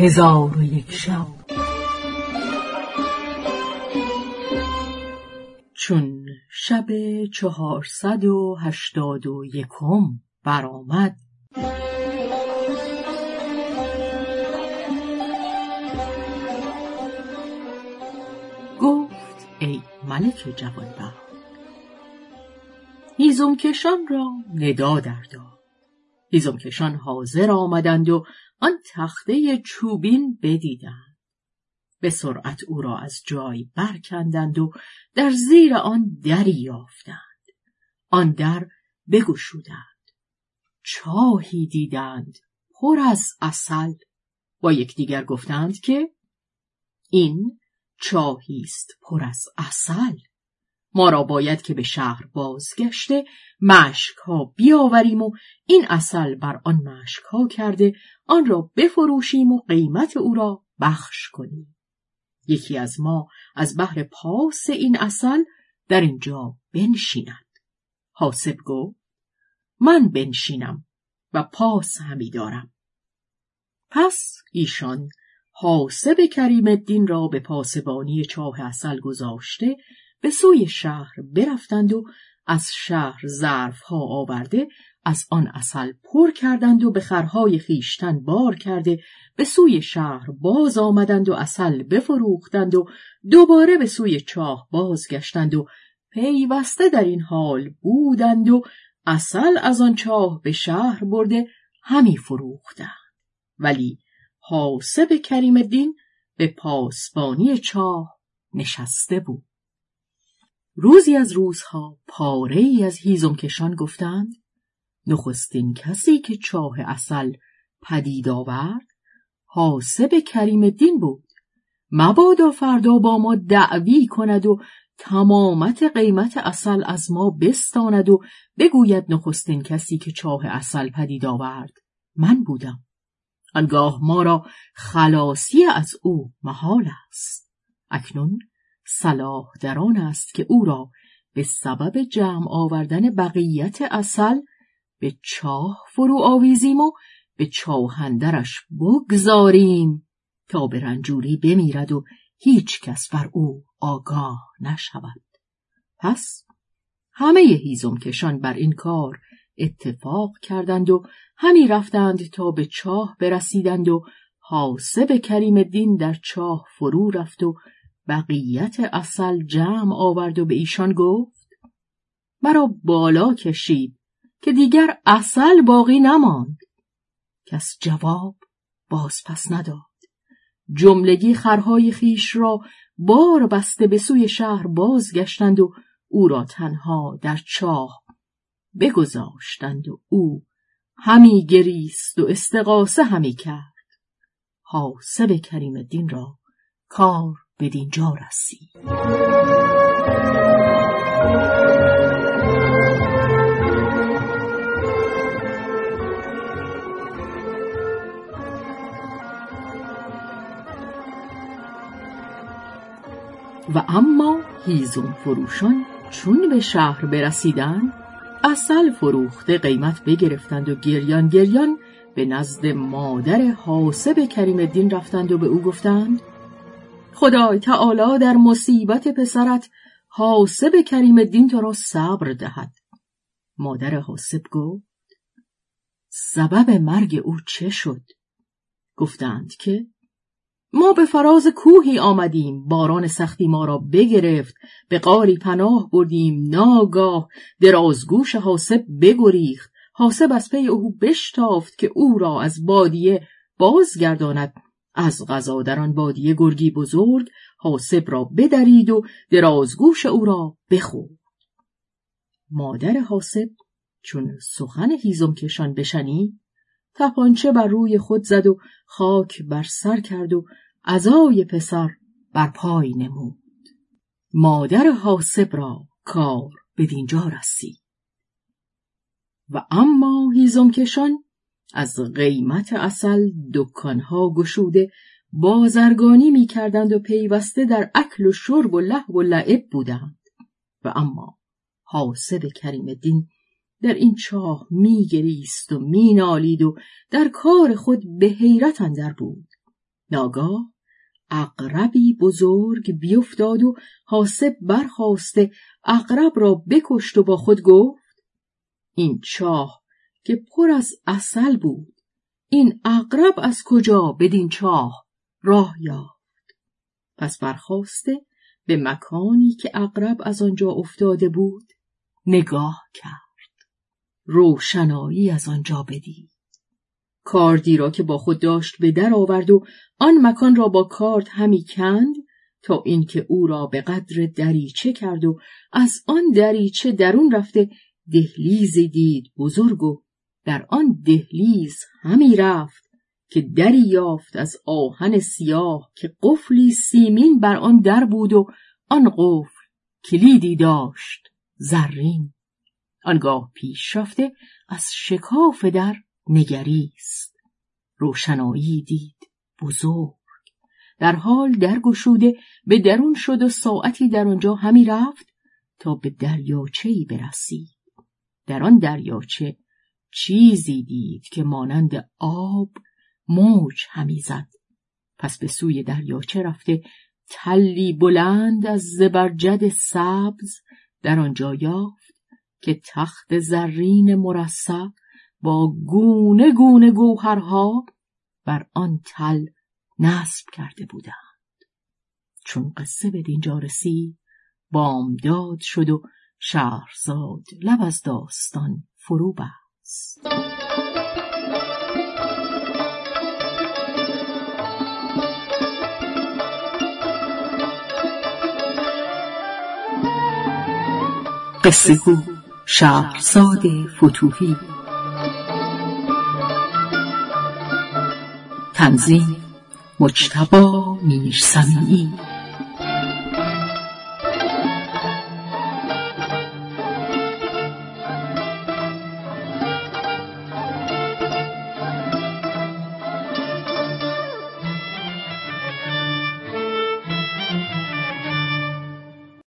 هزار و یک شب. چون شب چهارصد و هشتاد و یکم برآمد گفت ای ملک جوانبخت هیزم کشان را ندا در داد هیزم کشان حاضر آمدند و آن تخته چوبین بدیدند. به سرعت او را از جای برکندند و در زیر آن دری یافتند. آن در بگشودند. چاهی دیدند. پر از اصل با یکدیگر گفتند که این چاهی است پر از اصل ما را باید که به شهر بازگشته مشک ها بیاوریم و این اصل بر آن مشک ها کرده آن را بفروشیم و قیمت او را بخش کنیم. یکی از ما از بحر پاس این اصل در اینجا بنشیند. حاسب گفت من بنشینم و پاس همی دارم. پس ایشان حاسب کریم الدین را به پاسبانی چاه اصل گذاشته به سوی شهر برفتند و از شهر ظرفها آورده از آن اصل پر کردند و به خرهای خیشتن بار کرده به سوی شهر باز آمدند و اصل بفروختند و دوباره به سوی چاه بازگشتند و پیوسته در این حال بودند و اصل از آن چاه به شهر برده همی فروختند. ولی حاسب کریم الدین به پاسبانی چاه نشسته بود. روزی از روزها پاره ای از هیزم کشان گفتند نخستین کسی که چاه اصل پدید آورد حاسب کریم دین بود. مبادا فردا با ما دعوی کند و تمامت قیمت اصل از ما بستاند و بگوید نخستین کسی که چاه اصل پدید آورد من بودم. آنگاه ما را خلاصی از او محال است. اکنون صلاح در آن است که او را به سبب جمع آوردن بقیت اصل به چاه فرو آویزیم و به چاهندرش بگذاریم تا به رنجوری بمیرد و هیچ کس بر او آگاه نشود. پس همه هیزم کشان بر این کار اتفاق کردند و همی رفتند تا به چاه برسیدند و حاسب کریم الدین در چاه فرو رفت و بقیت اصل جمع آورد و به ایشان گفت مرا بالا کشید که دیگر اصل باقی نماند. کس جواب باز پس نداد. جملگی خرهای خیش را بار بسته به سوی شهر بازگشتند و او را تنها در چاه بگذاشتند و او همی گریست و استقاسه همی کرد. حاسب کریم الدین را کار بدینجا رسید و اما هیزم فروشان چون به شهر برسیدند اصل فروخته قیمت بگرفتند و گریان گریان به نزد مادر حاسب کریم الدین رفتند و به او گفتند خدای تعالی در مصیبت پسرت حاسب کریم الدین تو را صبر دهد. مادر حاسب گفت سبب مرگ او چه شد؟ گفتند که ما به فراز کوهی آمدیم باران سختی ما را بگرفت به قاری پناه بردیم ناگاه درازگوش حاسب بگریخت. حاسب از پی او بشتافت که او را از بادیه بازگرداند. از غذا در آن بادیه گرگی بزرگ حاسب را بدرید و درازگوش او را بخورد. مادر حاسب چون سخن هیزم کشان بشنید تپانچه بر روی خود زد و خاک بر سر کرد و عزای پسر بر پای نمود. مادر حاسب را کار بدینجا رسید. و اما هیزم کشان از قیمت اصل دکانها گشوده بازرگانی می کردند و پیوسته در اکل و شرب و لحو و لعب بودند. و اما حاسب کریم الدین در این چاه می گریست و می نالید و در کار خود به حیرت اندر بود. ناگاه اقربی بزرگ بیفتاد و حاسب برخواسته اقرب را بکشت و با خود گفت این چاه که پر از اصل بود. این اقرب از کجا بدین چاه راه یافت؟ پس برخواسته به مکانی که اقرب از آنجا افتاده بود نگاه کرد. روشنایی از آنجا بدید. کاردی را که با خود داشت به در آورد و آن مکان را با کارد همی کند تا اینکه او را به قدر دریچه کرد و از آن دریچه درون رفته دهلیزی دید بزرگ و در آن دهلیز همی رفت که دری یافت از آهن سیاه که قفلی سیمین بر آن در بود و آن قفل کلیدی داشت زرین. آنگاه پیش رفته از شکاف در نگریست. روشنایی دید بزرگ. در حال در گشوده به درون شد و ساعتی در آنجا همی رفت تا به دریاچهای برسید. در آن دریاچه چیزی دید که مانند آب موج همی زد. پس به سوی دریاچه رفته؟ تلی بلند از زبرجد سبز در آنجا یافت که تخت زرین مرصع با گونه گونه گوهرها بر آن تل نصب کرده بودند. چون قصه به دینجا رسید بامداد شد و شهرزاد لب از داستان فرو بست. قصه گو شهرزاد فتوهی. تنظیم مجتبا میرسمی